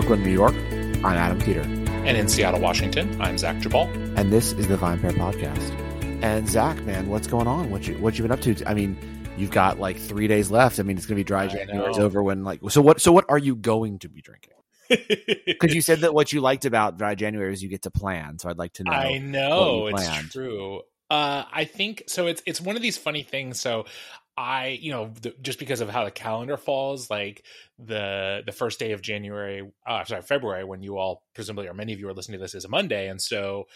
Brooklyn, New York, I'm Adam Teeter. And in Seattle, Washington, I'm Zach Geballe. And this is the VinePair Podcast. And Zach, man, what's going on? What you what you been up to? I mean, you've got like three days left. I mean, it's gonna be dry January's over when like so what so what are you going to be drinking? Because you said that what you liked about dry January is you get to plan. So I'd like to know. I know it's true. Uh, I think so. It's it's one of these funny things. So I, you know, the, just because of how the calendar falls, like the the first day of January, uh, sorry, February, when you all presumably or many of you are listening to this is a Monday, and so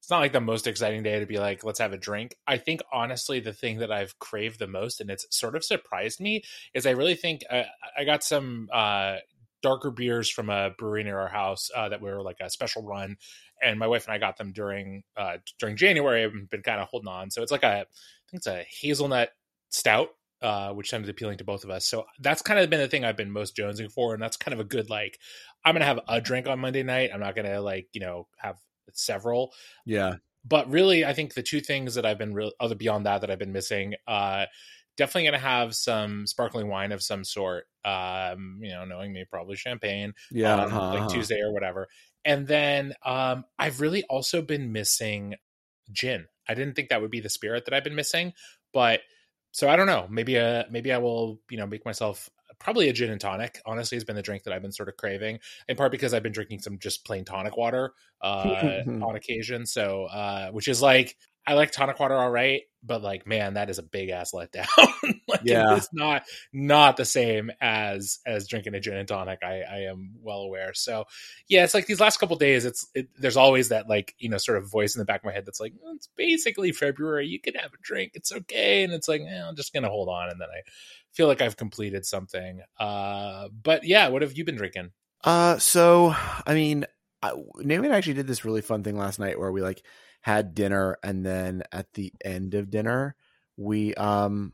it's not like the most exciting day to be like, let's have a drink. I think honestly, the thing that I've craved the most, and it's sort of surprised me, is I really think uh, I got some uh, darker beers from a brewery near our house uh, that were like a special run, and my wife and I got them during uh, during January. I've been kind of holding on, so it's like a I think it's a hazelnut stout, uh, which sounded appealing to both of us. So that's kind of been the thing I've been most jonesing for, and that's kind of a good like I'm gonna have a drink on Monday night. I'm not gonna like you know have several. Yeah. But really, I think the two things that I've been real other beyond that that I've been missing, uh, definitely going to have some sparkling wine of some sort. Um, you know, knowing me, probably champagne. Yeah, uh-huh. like uh-huh. Tuesday or whatever. And then um, I've really also been missing gin. I didn't think that would be the spirit that I've been missing, but so I don't know. Maybe uh maybe I will you know make myself probably a gin and tonic. Honestly, has been the drink that I've been sort of craving, in part because I've been drinking some just plain tonic water uh, on occasion. So, uh, which is like I like tonic water all right, but like man, that is a big ass letdown. like yeah. it's not not the same as as drinking a gin and tonic. I, I am well aware. So yeah, it's like these last couple days. It's it, there's always that like you know sort of voice in the back of my head that's like it's basically February. You can have a drink. It's okay. And it's like eh, I'm just gonna hold on, and then I feel like I've completed something. Uh, but yeah, what have you been drinking? Uh, so I mean, I, Naomi and I actually did this really fun thing last night where we like had dinner and then at the end of dinner we um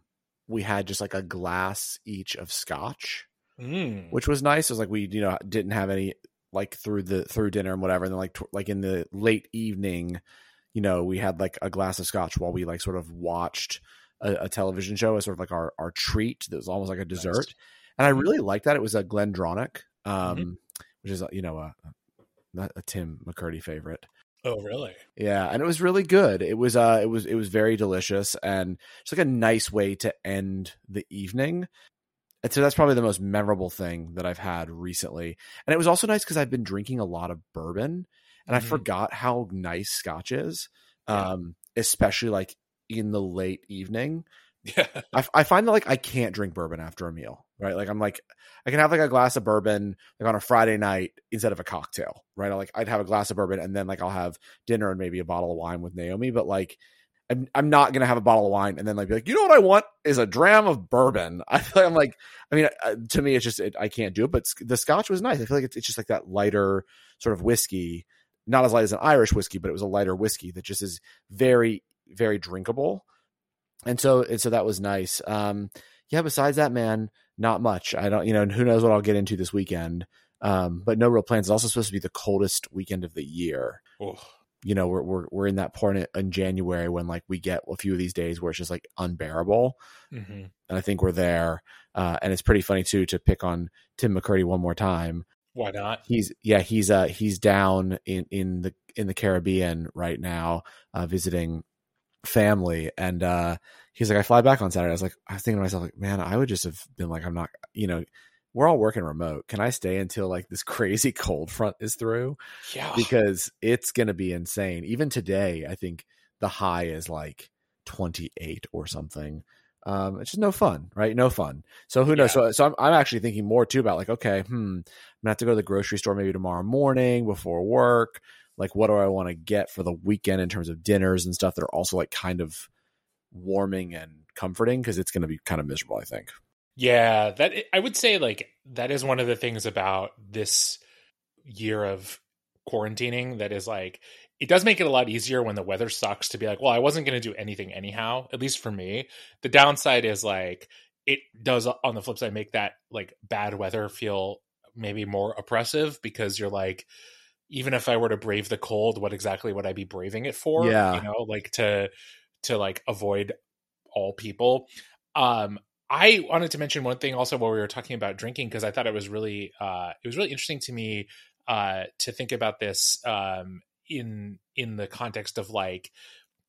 we had just like a glass each of scotch mm. which was nice it was like we you know didn't have any like through the through dinner and whatever and then like t- like in the late evening you know we had like a glass of scotch while we like sort of watched a, a television show as sort of like our our treat that was almost like a dessert nice. and i mm-hmm. really liked that it was a glendronach um mm-hmm. which is you know a, a tim mccurdy favorite Oh, really? Yeah, and it was really good. It was uh it was it was very delicious and just like a nice way to end the evening. And so that's probably the most memorable thing that I've had recently. And it was also nice because I've been drinking a lot of bourbon and mm-hmm. I forgot how nice scotch is. Yeah. Um especially like in the late evening. Yeah. I, I find that like I can't drink bourbon after a meal, right? Like I'm like I can have like a glass of bourbon like on a Friday night instead of a cocktail, right? Like I'd have a glass of bourbon and then like I'll have dinner and maybe a bottle of wine with Naomi, but like I'm I'm not gonna have a bottle of wine and then like be like, you know what I want is a dram of bourbon. I feel like I'm like, I mean, uh, to me it's just it, I can't do it. But the Scotch was nice. I feel like it's, it's just like that lighter sort of whiskey, not as light as an Irish whiskey, but it was a lighter whiskey that just is very very drinkable and so and so that was nice. Um, yeah. Besides that, man, not much. I don't, you know, who knows what I'll get into this weekend. Um, but no real plans. It's also supposed to be the coldest weekend of the year. Oh. You know, we're we're we're in that point in January when like we get a few of these days where it's just like unbearable, mm-hmm. and I think we're there. Uh, and it's pretty funny too to pick on Tim McCurdy one more time. Why not? He's yeah he's uh he's down in in the in the Caribbean right now, uh, visiting family and uh he's like i fly back on saturday. I was like i was thinking to myself like man i would just have been like i'm not you know we're all working remote. Can i stay until like this crazy cold front is through? Yeah. Because it's gonna be insane. Even today i think the high is like 28 or something. Um it's just no fun right? No fun. So who knows? Yeah. so, so I'm, I'm actually thinking more too about like okay hmm i'm gonna have to go to the grocery store maybe tomorrow morning before work like what do I want to get for the weekend in terms of dinners and stuff that are also like kind of warming and comforting because it's going to be kind of miserable, I think. Yeah, that I would say like that is one of the things about this year of quarantining that is like it does make it a lot easier when the weather sucks to be like, well, I wasn't going to do anything anyhow, at least for me. The downside is like it does on the flip side make that like bad weather feel maybe more oppressive because you're like even if I were to brave the cold, what exactly would I be braving it for? Yeah. You know, like to to like avoid all people. Um I wanted to mention one thing also while we were talking about drinking because I thought it was really uh, it was really interesting to me uh, to think about this um, in in the context of like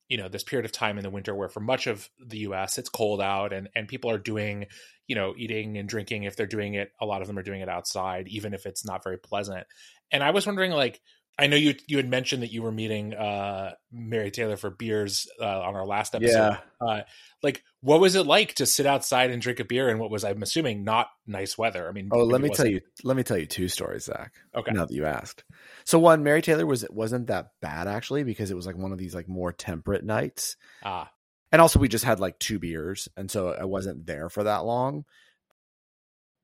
you know this period of time in the winter where for much of the US it's cold out and and people are doing you know eating and drinking if they're doing it a lot of them are doing it outside even if it's not very pleasant and I was wondering like I know you you had mentioned that you were meeting uh, Mary Taylor for beers uh, on our last episode. Yeah. Uh, like, what was it like to sit outside and drink a beer in what was, I'm assuming, not nice weather? I mean, oh, let me tell you, let me tell you two stories, Zach. Okay. Now that you asked, so one, Mary Taylor was wasn't that bad actually because it was like one of these like more temperate nights. Ah, and also we just had like two beers, and so I wasn't there for that long.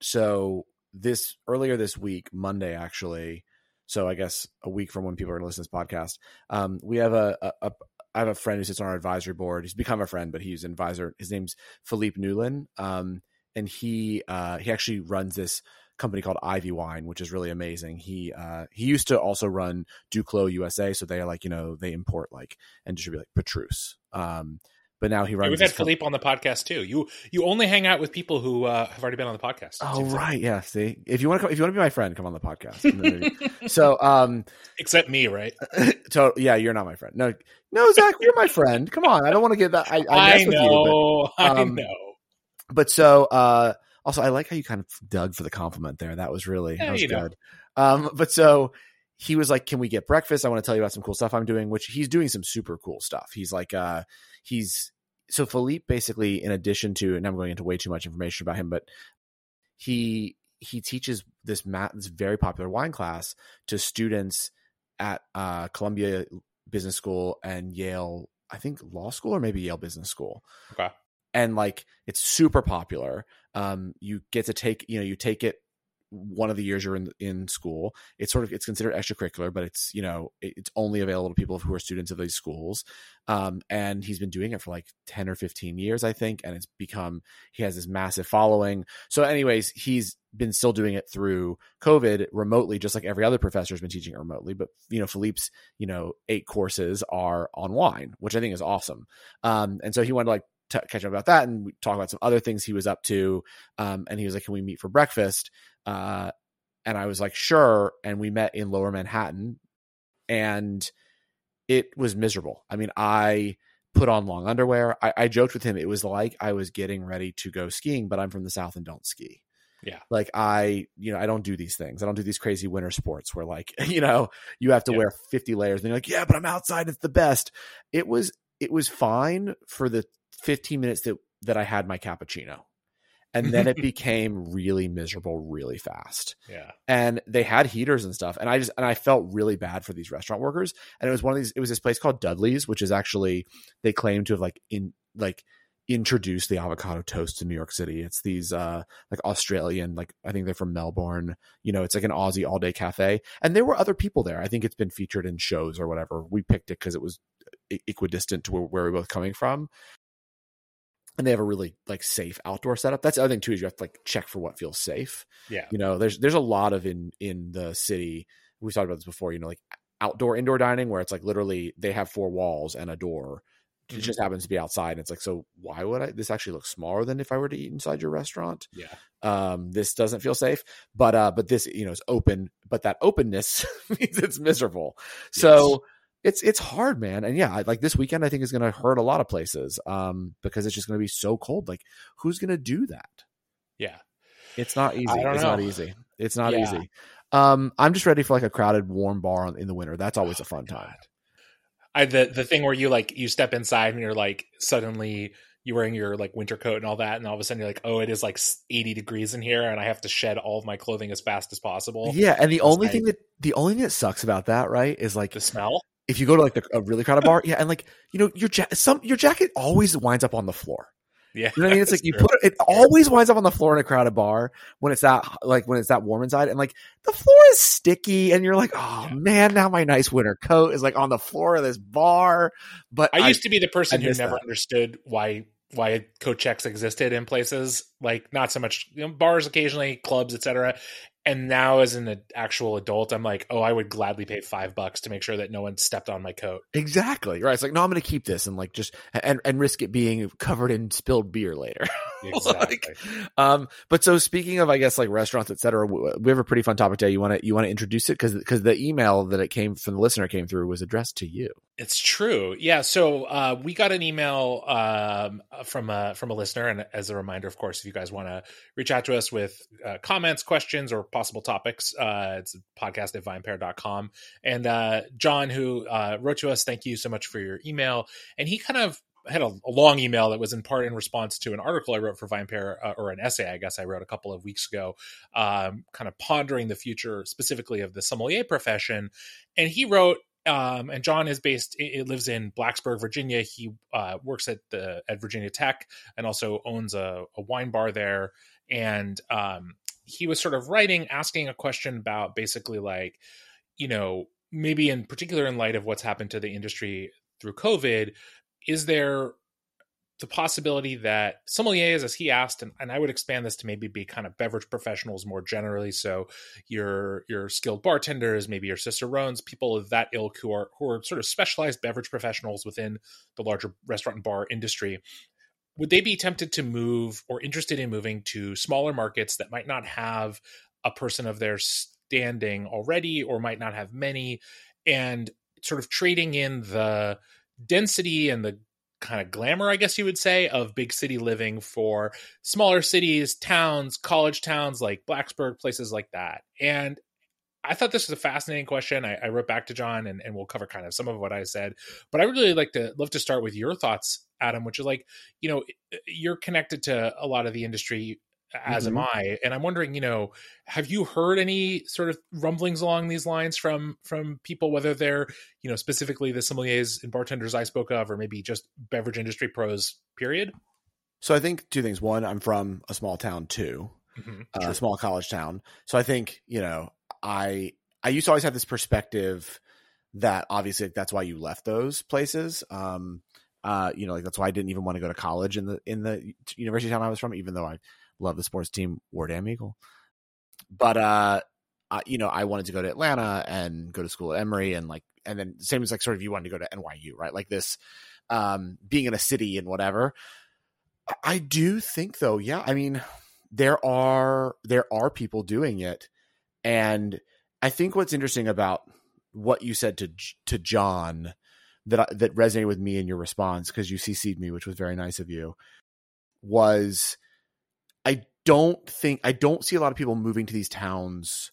So this earlier this week, Monday actually so I guess a week from when people are going to this podcast, um, we have a, a, a I have a friend who sits on our advisory board. He's become a friend, but he's an advisor. His name's Philippe Newlin, um, and he uh, he actually runs this company called Ivy Wine, which is really amazing. He uh, he used to also run Duclot USA, so they are like you know they import like and distribute like Petrus. Um, but now he runs. we've had Philippe on the podcast too. You you only hang out with people who uh, have already been on the podcast. Oh right, yeah. See, if you want to, if you want to be my friend, come on the podcast. so, um, except me, right? so yeah, you're not my friend. No, no, Zach, you're my friend. Come on, I don't want to get that. I, I, I know, you, but, um, I know. But so, uh, also, I like how you kind of dug for the compliment there. That was really yeah, that was good. Um, but so he was like, "Can we get breakfast? I want to tell you about some cool stuff I'm doing." Which he's doing some super cool stuff. He's like, uh, he's so Philippe basically, in addition to, and I'm going into way too much information about him, but he he teaches this mat this very popular wine class to students at uh, Columbia Business School and Yale, I think law school or maybe Yale Business School. Okay. And like it's super popular. Um, you get to take, you know, you take it one of the years you're in in school. It's sort of it's considered extracurricular, but it's you know it's only available to people who are students of these schools. Um, and he's been doing it for like ten or fifteen years, I think, and it's become he has this massive following. So, anyways, he's been still doing it through COVID remotely, just like every other professor has been teaching it remotely. But you know, Philippe's you know eight courses are on wine, which I think is awesome. Um, and so he wanted to like t- catch up about that and talk about some other things he was up to. Um, and he was like, "Can we meet for breakfast?" Uh, and I was like, "Sure." And we met in Lower Manhattan, and it was miserable. I mean, I put on long underwear. I, I joked with him; it was like I was getting ready to go skiing, but I'm from the south and don't ski. Yeah. Like I, you know, I don't do these things. I don't do these crazy winter sports where like, you know, you have to yeah. wear 50 layers and you're like, yeah, but I'm outside. It's the best. It was, it was fine for the 15 minutes that that I had my cappuccino. And then it became really miserable really fast. Yeah. And they had heaters and stuff. And I just and I felt really bad for these restaurant workers. And it was one of these it was this place called Dudley's, which is actually they claim to have like in like introduced the avocado toast to New York City. It's these uh like Australian, like I think they're from Melbourne. You know, it's like an Aussie all day cafe. And there were other people there. I think it's been featured in shows or whatever. We picked it because it was equidistant to where, we are both coming from and they have a really like safe outdoor setup. That's the other thing too is you have to like check for what feels safe. Yeah, you know, there's there's a lot of in in the city. We've talked about this before. You know, like outdoor indoor dining where it's like literally they have four walls and a door. Mm-hmm. It just happens to be outside. And it's like, so why would I? This actually looks smaller than if I were to eat inside your restaurant. Yeah. Um, this doesn't feel safe, but uh, but this you know is open. But that openness means it's miserable. Yes. So it's it's hard, man. And yeah, like this weekend, I think is going to hurt a lot of places um, because it's just going to be so cold. Like, who's going to do that? Yeah, it's not easy. It's know. not easy. It's not yeah. easy. Um, I'm just ready for like a crowded, warm bar in the winter. That's always oh, a fun time. I the the thing where you like you step inside and you're like suddenly you're wearing your like winter coat and all that, and all of a sudden you're like, oh, it is like 80 degrees in here, and I have to shed all of my clothing as fast as possible. Yeah, and the only I, thing that the only thing that sucks about that, right, is like the smell if you go to like the, a really crowded bar, yeah, and like you know your ja- some your jacket always winds up on the floor. Yeah, you know what I mean. It's like you put it, it always winds up on the floor in a crowded bar when it's that like when it's that warm inside, and like the floor is sticky, and you're like, oh yeah. man, now my nice winter coat is like on the floor of this bar. But I, I used to be the person who never that. understood why why coat checks existed in places like not so much you know, bars occasionally clubs etc and now as an actual adult i'm like oh i would gladly pay five bucks to make sure that no one stepped on my coat exactly right it's like no i'm gonna keep this and like just and and risk it being covered in spilled beer later Exactly. like, um, but so speaking of, I guess like restaurants, et cetera, we have a pretty fun topic today. You want to you want to introduce it because because the email that it came from the listener came through was addressed to you. It's true, yeah. So uh, we got an email um, from a from a listener, and as a reminder, of course, if you guys want to reach out to us with uh, comments, questions, or possible topics, uh, it's podcast at vinepair.com. And uh, John, who uh, wrote to us, thank you so much for your email. And he kind of had a, a, long email that was in part in response to an article I wrote for VinePair, uh, or an essay, I guess I wrote a couple of weeks ago, um, kind of pondering the future specifically of the sommelier profession. And he wrote, um, and John is based, it lives in Blacksburg, Virginia. He uh, works at the at Virginia Tech and also owns a, a wine bar there. And um, he was sort of writing, asking a question about basically like, you know, maybe in particular in light of what's happened to the industry through COVID, is there the possibility that sommeliers, as he asked, and, and, I would expand this to maybe be kind of beverage professionals more generally. So your your skilled bartenders, maybe your cicerones, people of that ilk who are who are sort of specialized beverage professionals within the larger restaurant and bar industry. Would they be tempted to move or interested in moving to smaller markets that might not have a person of their standing already or might not have many and sort of trading in the density and the kind of glamour, I guess you would say, of big city living for smaller cities, towns, college towns like Blacksburg, places like that. And I thought this was a fascinating question. I, I wrote back to John and, and we'll cover kind of some of what I said. But I really like to love to start with your thoughts, Adam, which is like, you know, you're connected to a lot of the industry as mm-hmm. am I. And I'm wondering, you know, have you heard any sort of rumblings along these lines from from people, whether they're, you know, specifically the sommeliers and bartenders I spoke of, or maybe just beverage industry pros, period? So I think two things. One, I'm from a small town too, mm-hmm. uh, a small college town. So I think, you know, I I used to always have this perspective that obviously that's why you left those places. Um uh, you know, like that's why I didn't even want to go to college in the in the university town I was from, even though I love the sports team War Damn Eagle. But uh, uh, you know, I wanted to go to Atlanta and go to school at Emory, and like, and then same as like sort of you wanted to go to NYU, right? Like this, um, being in a city and whatever. I do think though, yeah. I mean, there are there are people doing it, and I think what's interesting about what you said to to John that that resonated with me in your response because you cc'd me, which was very nice of you, was I don't think I don't see a lot of people moving to these towns.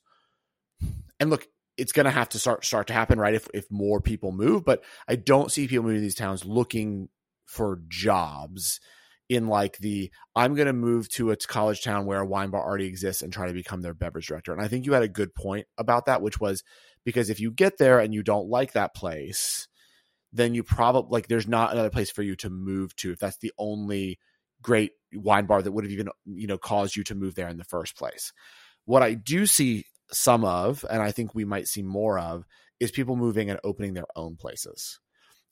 And look, it's going to have to start start to happen, right? If if more people move, but I don't see people moving to these towns looking for jobs in like the I'm going to move to a college town where a wine bar already exists and try to become their beverage director. And I think you had a good point about that, which was because if you get there and you don't like that place, then you probably like there's not another place for you to move to if that's the only great wine bar that would have even you know caused you to move there in the first place. What I do see some of, and I think we might see more of, is people moving and opening their own places.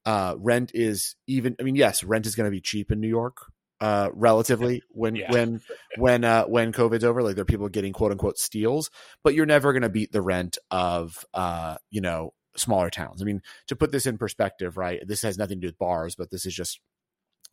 Uh, rent is even. I mean, yes, rent is going to be cheap in New York, uh, relatively when yeah. when when uh, when COVID's over. Like there are people getting quote unquote steals, but you're never going to beat the rent of uh, you know smaller towns. I mean, to put this in perspective, right? This has nothing to do with bars, but this is just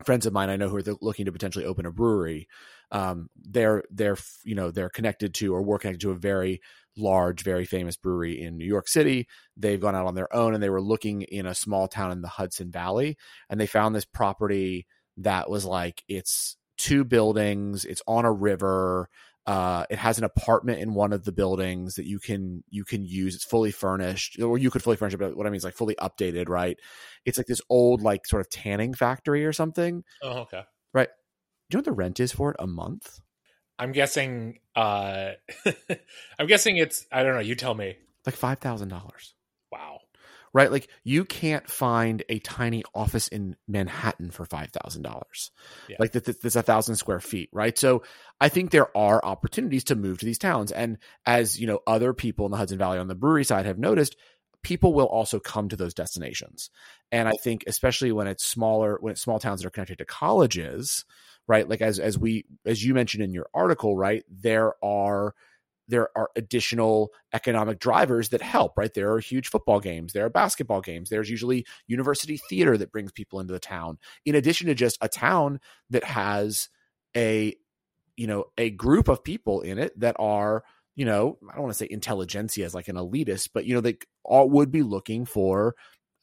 friends of mine I know who are looking to potentially open a brewery. Um, they're they're you know they're connected to or we're connected to a very large, very famous brewery in New York City. They've gone out on their own and they were looking in a small town in the Hudson Valley and they found this property that was like it's two buildings, it's on a river. Uh, it has an apartment in one of the buildings that you can you can use. It's fully furnished, or you could fully furnish it. But what I mean is like fully updated, right? It's like this old like sort of tanning factory or something. Oh, okay. Right. Do you know what the rent is for it a month? I'm guessing. uh I'm guessing it's. I don't know. You tell me. Like five thousand dollars. Wow right? Like you can't find a tiny office in Manhattan for five thousand yeah. dollars. Like that, that's a thousand square feet, right? So I think there are opportunities to move to these towns, and as you know, other people in the Hudson Valley on the brewery side have noticed. People will also come to those destinations, and I think especially when it's smaller, when it's small towns that are connected to colleges, right? Like as as we as you mentioned in your article, right? There are there are additional economic drivers that help, right? There are huge football games, there are basketball games, there's usually university theater that brings people into the town, in addition to just a town that has a you know a group of people in it that are you know i don't want to say intelligentsia as like an elitist but you know they all would be looking for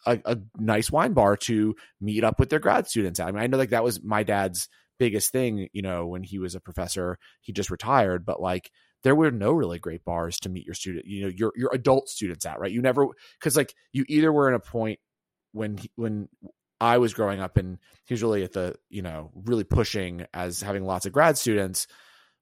a, a, nice wine bar to meet up with their grad students i mean i know like that was my dad's biggest thing you know when he was a professor. He just retired but like there were no really great bars to meet your student you know your your adult students at right you never because like you either were in a point when when I was growing up and he was really at the, you know, really pushing as having lots of grad students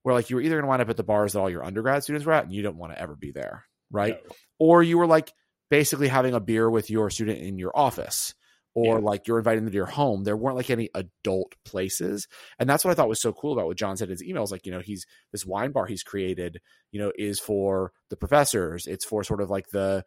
where like you were either going to wind up at the bars that all your undergrad students were at and you don't want to ever be there, right? No. Or you were like basically having a beer with your student in your office or yeah. like you're inviting them to your home. There weren't like any adult places. And that's what I thought was so cool about what John said in his emails. Like, you know, he's this wine bar he's created, you know, is for the professors. It's for sort of like the,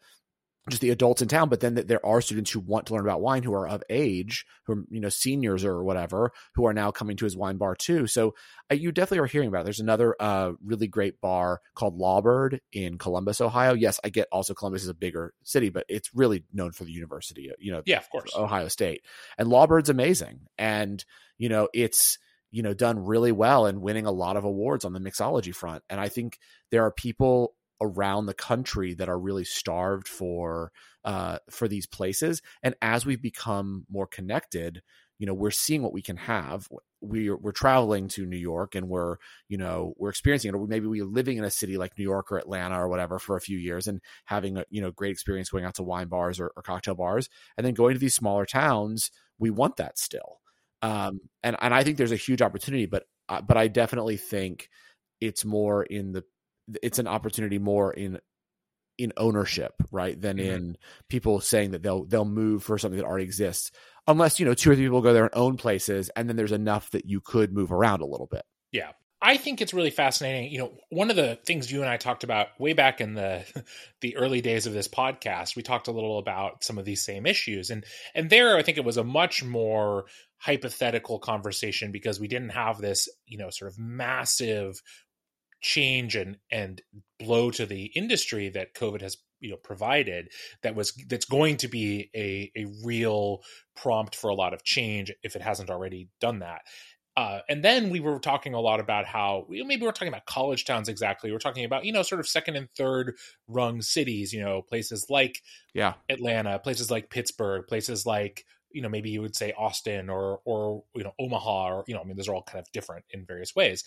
just the adults in town, but then there are students who want to learn about wine who are of age, who are, you know, seniors or whatever, who are now coming to his wine bar too. So uh, you definitely are hearing about it. There's another uh, really great bar called Lawbird in Columbus, Ohio. Yes, I get also Columbus is a bigger city, but it's really known for the university, you know, yeah, of course, Ohio State. And Lawbird's amazing. And, you know, it's, you know, done really well and winning a lot of awards on the mixology front. And I think there are people around the country that are really starved for uh, for these places. And as we've become more connected, you know, we're seeing what we can have. We're we're traveling to New York, and we're you know we're experiencing it. Or maybe we're living in a city like New York or Atlanta or whatever for a few years, and having a you know great experience going out to wine bars or, or cocktail bars, and then going to these smaller towns. We want that still, um, and and I think there's a huge opportunity, but uh, but I definitely think it's more in the it's an opportunity more in in ownership, right, than mm-hmm. in people saying that they'll they'll move for something that already exists. Unless you know two or three people go there and own places, and then there's enough that you could move around a little bit. Yeah, I think it's really fascinating. You know, one of the things you and I talked about way back in the the early days of this podcast, we talked a little about some of these same issues, and and there I think it was a much more hypothetical conversation because we didn't have this you know sort of massive change and and blow to the industry that COVID has you know provided that was that's going to be a a real prompt for a lot of change if it hasn't already done that. Uh, and then we were talking a lot about how you know, maybe we're talking about college towns exactly. We're talking about you know sort of second and third rung cities, you know places like yeah Atlanta, places like Pittsburgh, places like you know maybe you would say Austin or or you know Omaha or you know I mean those are all kind of different in various ways,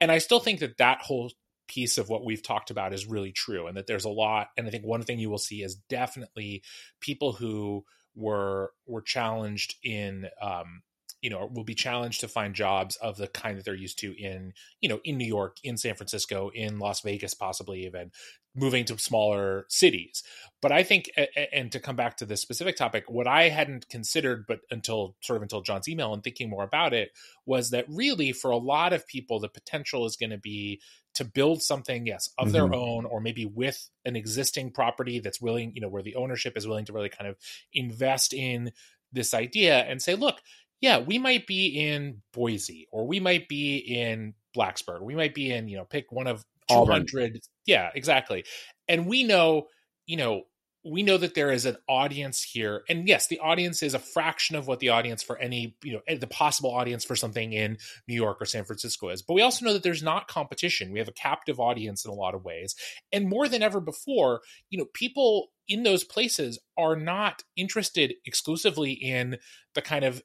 and I still think that that whole piece of what we've talked about is really true and that there's a lot and I think one thing you will see is definitely people who were were challenged in um, you know will be challenged to find jobs of the kind that they're used to in you know in New York, in San Francisco, in Las Vegas, possibly even moving to smaller cities. But I think, and to come back to this specific topic, what I hadn't considered, but until sort of until John's email and thinking more about it, was that really for a lot of people, the potential is going to be to build something, yes, of mm-hmm. their own, or maybe with an existing property that's willing, you know, where the ownership is willing to really kind of invest in this idea and say, look, yeah, we might be in Boise or we might be in Blacksburg. We might be in, you know, pick one of 200. Auburn. Yeah, exactly. And we know, you know, we know that there is an audience here. And yes, the audience is a fraction of what the audience for any, you know, eh, the possible audience for something in New York or San Francisco is. But we also know that there's not competition. We have a captive audience in a lot of ways. And more than ever before, you know, people in those places are not interested exclusively in the kind of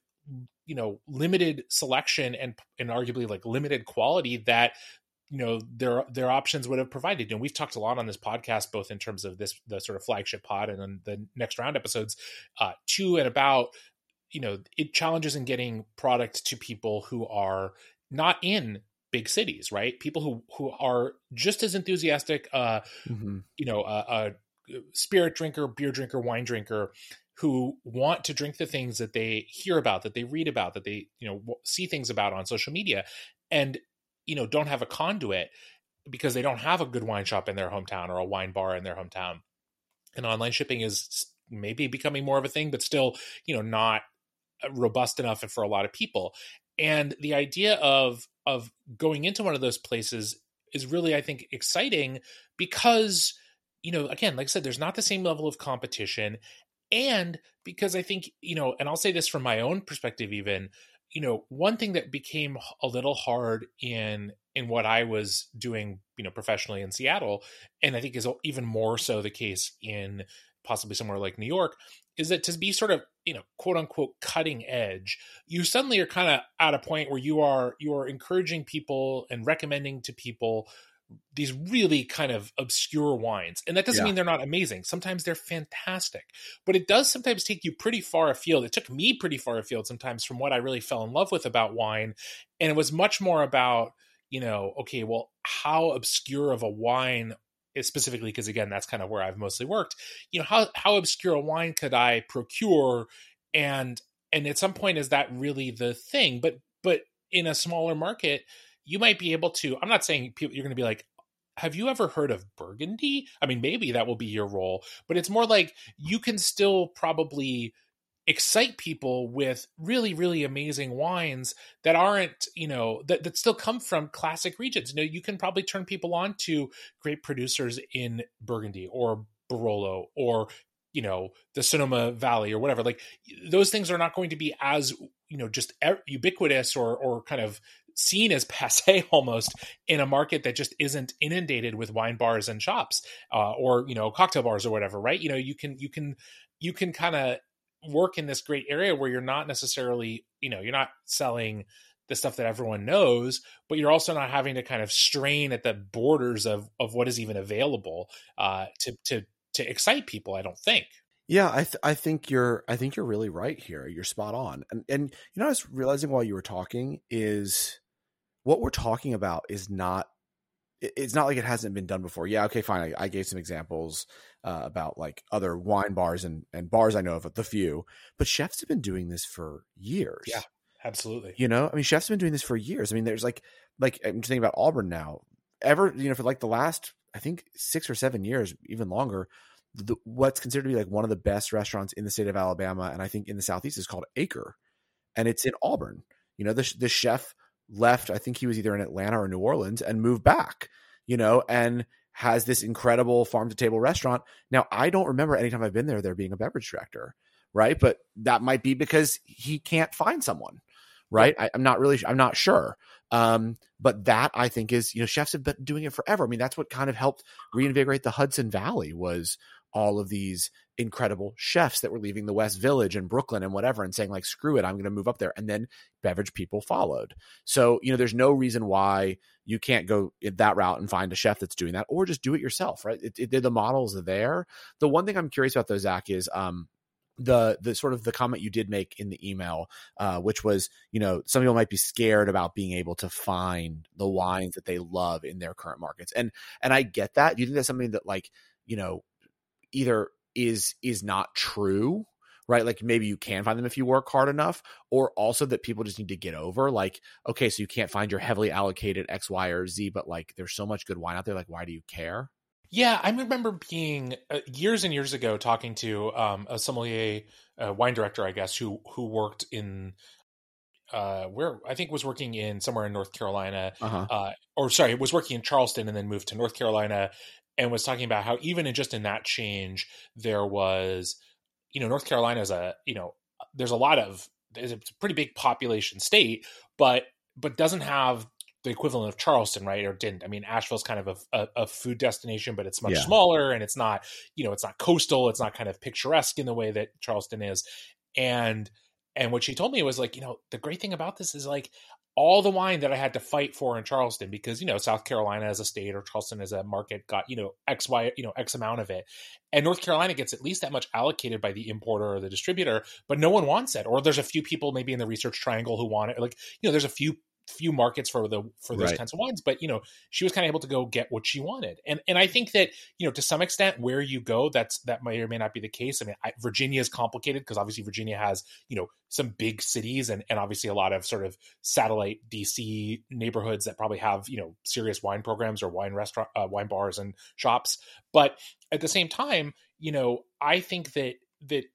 you know limited selection and and arguably like limited quality that you know their their options would have provided. And we've talked a lot on this podcast both in terms of this the sort of flagship pod and then the next round episodes uh to and about you know it challenges in getting product to people who are not in big cities right? People who who are just as enthusiastic uh mm-hmm. you know a, a spirit drinker beer drinker wine drinker who want to drink the things that they hear about that they read about that they you know see things about on social media. And you know don't have a conduit because they don't have a good wine shop in their hometown or a wine bar in their hometown. And online shipping is maybe becoming more of a thing but still you know not uh, robust enough for a lot of people. And the idea of of going into one of those places is really i think exciting because you know again like i said there's not the same level of competition. And because I think, you know, and I'll say this from my own perspective, even you know, one thing that became a little hard in in what I was doing, you know, professionally in Seattle, and I think is even more so the case in possibly somewhere like New York, is that to be sort of you know quote unquote cutting edge you suddenly are kind of at a point where you are you are encouraging people and recommending to people these really kind of obscure wines and that doesn't yeah. mean they're not amazing sometimes they're fantastic but it does sometimes take you pretty far afield it took me pretty far afield sometimes from what i really fell in love with about wine and it was much more about you know okay well how obscure of a wine specifically because again that's kind of where I've mostly worked. You know how how obscure a wine could I procure, and and at some point is that really the thing? But but in a smaller market, you might be able to. I'm not saying people, you're going to be like. Have you ever heard of Burgundy? I mean, maybe that will be your role, but it's more like you can still probably excite people with really really amazing wines that aren't you know that, that still come from classic regions you know you can probably turn people on to great producers in burgundy or barolo or you know the sonoma valley or whatever like those things are not going to be as you know just ubiquitous or or kind of seen as passe almost in a market that just isn't inundated with wine bars and shops uh, or you know cocktail bars or whatever right you know you can you can you can kind of work in this great area where you're not necessarily, you know, you're not selling the stuff that everyone knows, but you're also not having to kind of strain at the borders of of what is even available uh, to to to excite people. I don't think. Yeah, I th- I think you're I think you're really right here. You're spot on. And and you know I was realizing while you were talking is what we're talking about is not it's not like it hasn't been done before. Yeah, okay, fine. I, I gave some examples uh, about like other wine bars and, and bars I know of, the few, but chefs have been doing this for years. Yeah, absolutely. You know, I mean, chefs have been doing this for years. I mean, there's like, like I'm just thinking about Auburn now. Ever, you know, for like the last, I think six or seven years, even longer, the, what's considered to be like one of the best restaurants in the state of Alabama, and I think in the southeast is called Acre, and it's in Auburn. You know, the the chef left, I think he was either in Atlanta or New Orleans and moved back, you know, and has this incredible farm to table restaurant. Now, I don't remember anytime I've been there, there being a beverage director, right? But that might be because he can't find someone, right? I, am not really, I'm not sure. Um, but that I think is, you know, chefs have been doing it forever. I mean, that's what kind of helped reinvigorate the Hudson Valley was all of these incredible chefs that were leaving the West Village and Brooklyn and whatever and saying like screw it I'm going to move up there and then beverage people followed. So, you know, there's no reason why you can't go that route and find a chef that's doing that or just do it yourself, right? It, it, the models are there. The one thing I'm curious about though Zach is um the the sort of the comment you did make in the email, uh, which was, you know, some people might be scared about being able to find the wines that they love in their current markets, and and I get that. Do you think that's something that like, you know, either is is not true right like maybe you can find them if you work hard enough or also that people just need to get over like okay so you can't find your heavily allocated x y or z but like there's so much good wine out there like why do you care yeah i remember being uh, years and years ago talking to um, a sommelier uh, wine director i guess who who worked in uh, where I think was working in somewhere in North Carolina, uh-huh. uh, or sorry, was working in Charleston and then moved to North Carolina and was talking about how even in just in that change there was you know north carolina is a you know there's a lot of it's a pretty big population state but but doesn't have the equivalent of charleston right or didn't i mean asheville's kind of a, a, a food destination but it's much yeah. smaller and it's not you know it's not coastal it's not kind of picturesque in the way that charleston is and and what she told me was like you know the great thing about this is like all the wine that I had to fight for in Charleston because you know South Carolina as a state or Charleston as a market got you know X Y you know X amount of it, and North Carolina gets at least that much allocated by the importer or the distributor, but no one wants it. Or there's a few people maybe in the research triangle who want it. Like you know there's a few few markets for the for those right. kinds of wines but you know she was kind of able to go get what she wanted. And and i think that you know to some extent where you go that's that may or may not be the case. I mean I, virginia is complicated because obviously virginia has you know some big cities and and obviously a lot of sort of satellite dc neighborhoods that probably have you know serious wine programs or wine restaurant uh, wine bars and shops. But at the same time you know i think that that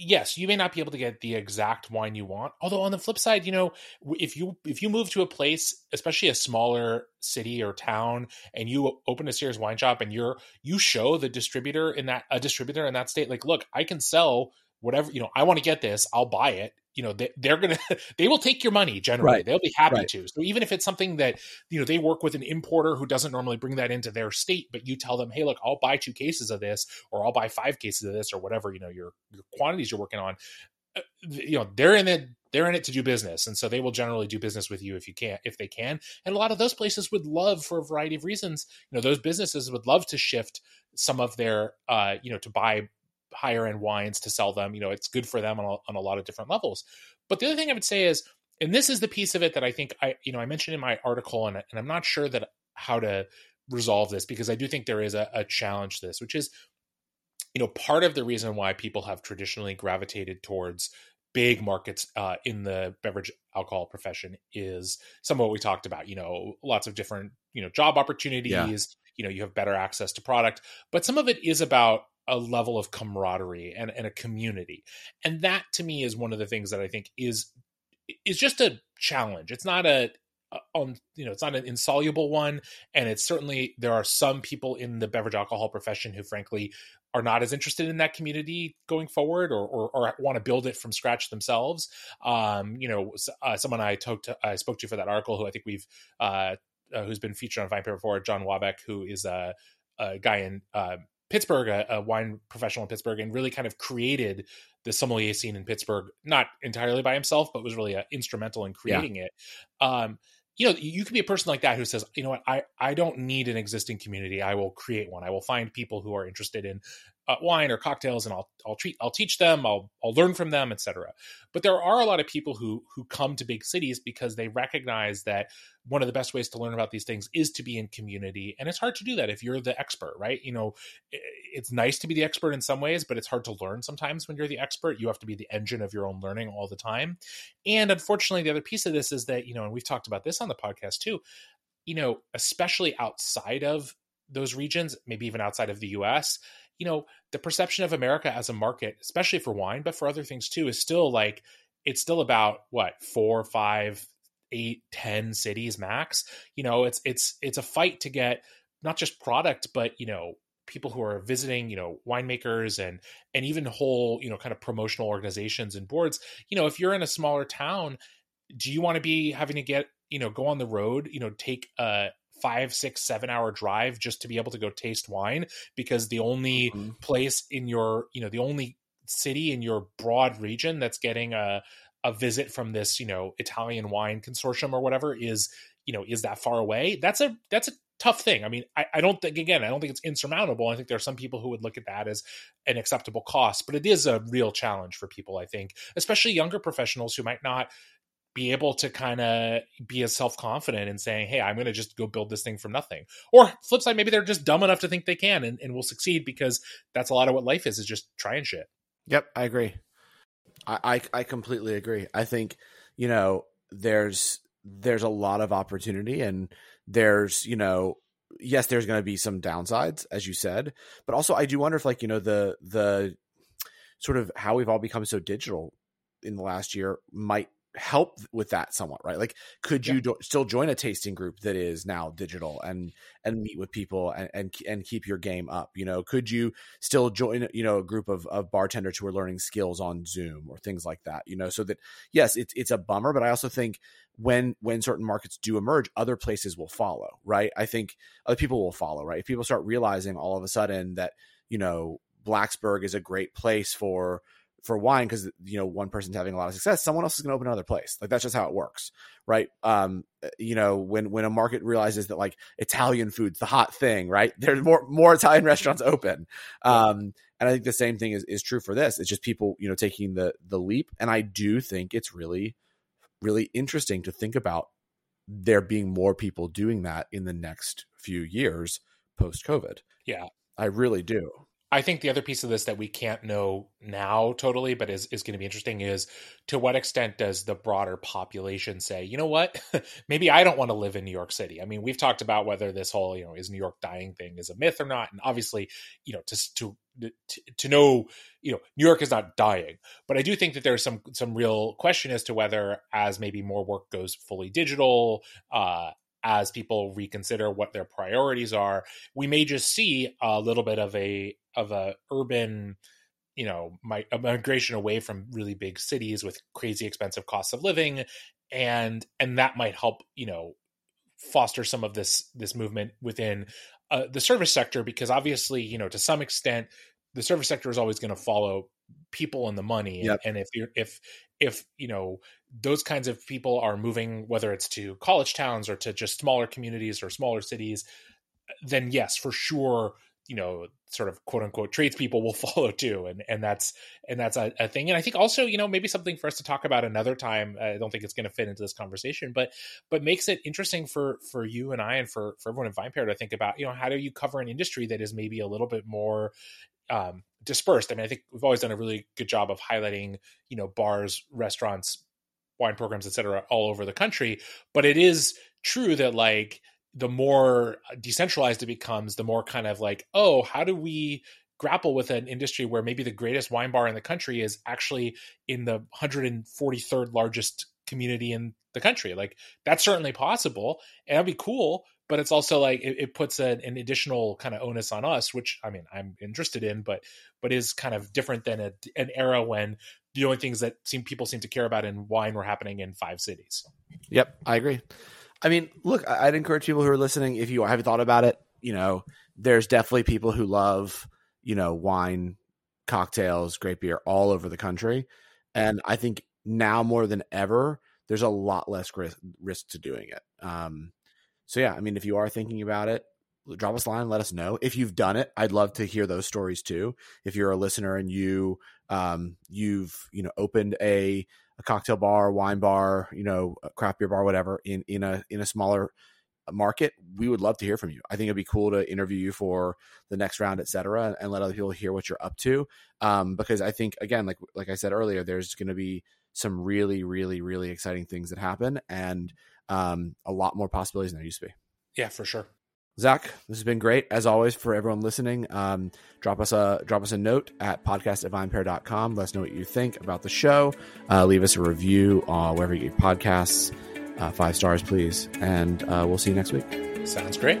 yes, you may not be able to get the exact wine you want. Although on the flip side, you know, if you if you move to a place, especially a smaller city or town, and you open a Sears wine shop and you're you show the distributor in that a distributor in that state, like, look, I can sell whatever you know i want to get this i'll buy it you know they, they're gonna they will take your money generally Right. they'll be happy Right. to so even if it's something that you know they work with an importer who doesn't normally bring that into their state but you tell them hey look i'll buy two cases of this or i'll buy five cases of this or whatever you know your, your quantities you're working on uh, you know they're in it they're in it to do business and so they will generally do business with you if you can if they can and a lot of those places would love for a variety of reasons you know those businesses would love to shift some of their uh you know to buy higher end wines to sell them you know it's good for them on a, on a lot of different levels. But the other thing i would say is and this is the piece of it that i think i you know i mentioned in my article and, and i'm not sure that how to resolve this because i do think there is a, a challenge to this which is you know part of the reason why people have traditionally gravitated towards big markets uh, in the beverage alcohol profession is some of what we talked about you know lots of different you know job opportunities you know you have better access to product but some of it is about a level of camaraderie and, and a community. And that to me is one of the things that i think is is just a challenge. It's not a on you know it's not an insoluble one and it's certainly there are some people in the beverage alcohol profession who frankly are not as interested in that community going forward or, or, or want to build it from scratch themselves. Um, you know uh, someone i talked to i spoke to for that article who i think we've uh, uh, who's been featured on VinePair before, John Wabeck, who is a, a guy in uh, Pittsburgh, a, a, wine professional in Pittsburgh, and really kind of created the sommelier scene in Pittsburgh, not entirely by himself, but was really uh, instrumental in creating yeah. it. Um, you know, you could be a person like that who says, you know what, I, I don't need an existing community. I will create one. I will find people who are interested in Uh, wine or cocktails, and I'll I'll treat I'll teach them. I'll I'll learn from them, etc. But there are a lot of people who who come to big cities because they recognize that one of the best ways to learn about these things is to be in community, and it's hard to do that if you're the expert, right? You know, it's nice to be the expert in some ways, but it's hard to learn sometimes when you're the expert. You have to be the engine of your own learning all the time. And unfortunately, the other piece of this is that you know, and we've talked about this on the podcast too. You know, especially outside of those regions, maybe even outside of the US, you know, the perception of America as a market, especially for wine, but for other things too, is still like it's still about what four, five, eight, ten cities max. You know, it's it's it's a fight to get not just product, but you know, people who are visiting, you know, winemakers and and even whole, you know, kind of promotional organizations and boards. You know, if you're in a smaller town, do you want to be having to get, you know, go on the road, you know, take a five, six, seven hour drive just to be able to go taste wine because the only mm-hmm. place in your, you know, the only city in your broad region that's getting a a visit from this, you know, Italian wine consortium or whatever is, you know, is that far away? That's a that's a tough thing. I mean, I, I don't think again, I don't think it's insurmountable. I think there are some people who would look at that as an acceptable cost, but it is a real challenge for people, I think, especially younger professionals who might not be able to kind of be as self-confident in saying hey i'm going to just go build this thing from nothing. Or flip side maybe they're just dumb enough to think they can and, and will succeed because that's a lot of what life is is just trying shit. Yep i agree. I, I i completely agree. I think you know there's there's a lot of opportunity and there's you know yes there's going to be some downsides as you said but also i do wonder if like you know the the sort of how we've all become so digital in the last year might help with that somewhat right? Like could you yeah. do, still join a tasting group that is now digital and and meet with people and, and and keep your game up you know? Could you still join you know a group of, of bartenders who are learning skills on zoom or things like that you know? So that yes it's it's a bummer but i also think when when certain markets do emerge other places will follow right? I think other people will follow right? If people start realizing all of a sudden that you know blacksburg is a great place for for wine because you know one person's having a lot of success someone else is going to open another place. Like that's just how it works right? Um you know when when a market realizes that like italian food's the hot thing right? There's more more italian restaurants open. Um and i think the same thing is, is true for this. It's just people you know taking the the leap and i do think it's really really interesting to think about there being more people doing that in the next few years post covid yeah. I really do I think the other piece of this that we can't know now totally, but is, is going to be interesting is to what extent does the broader population say, you know what, maybe I don't want to live in New York City. I mean, we've talked about whether this whole, you know, is New York dying thing is a myth or not. And obviously, you know, to, to, to, to know, you know, New York is not dying, but I do think that there's some, some real question as to whether as maybe more work goes fully digital, uh, as people reconsider what their priorities are, we may just see a little bit of a of a urban you know my migration away from really big cities with crazy expensive costs of living and and that might help you know foster some of this this movement within uh, the service sector because obviously you know to some extent the service sector is always going to follow people and the money yep. and, if you're if if you know those kinds of people are moving whether it's to college towns or to just smaller communities or smaller cities uh, then yes for sure you know sort of quote unquote tradespeople will follow too and and that's and that's a, a, thing and i think also you know maybe something for us to talk about another time i don't think it's going to fit into this conversation but but makes it interesting for for you and i and for for everyone in vinepair to think about you know how do you cover an industry that is maybe a little bit more um, dispersed i mean i think we've always done a really good job of highlighting you know bars restaurants wine programs et cetera all over the country but it is true that like the more decentralized it becomes, the more kind of like, oh, how do we grapple with an industry where maybe the greatest wine bar in the country is actually in the 143rd largest community in the country? Like that's certainly possible, and that'd be cool. But it's also like it, it puts an, an, additional kind of onus on us, which I mean I'm interested in, but but is kind of different than a, an era when the only things that seem people seem to care about in wine were happening in five cities. Yep, I agree. I mean, look, I'd encourage people who are listening, if you haven't thought about it, you know, there's definitely people who love, you know, wine, cocktails, great beer all over the country. And I think now more than ever, there's a lot less risk, risk to doing it. Um, so yeah, I mean, if you are thinking about it, drop us a line, let us know. If you've done it, I'd love to hear those stories too. If you're a listener and you um, you've you know opened a a cocktail bar, wine bar, you know, craft beer bar, whatever, in in a in a smaller market, we would love to hear from you. I think it'd be cool to interview you for the next round, et cetera, and let other people hear what you're up to. Um, because I think again, like like I said earlier, there's going to be some really, really, really exciting things that happen, and um, a lot more possibilities than there used to be. Yeah, for sure. Zach, this has been great as always for everyone listening. Um, drop us a drop us a note at podcast at vinepair.com. Let us know what you think about the show. Uh, leave us a review uh, wherever you get podcasts. Uh, five stars, please, and uh, we'll see you next week. Sounds great.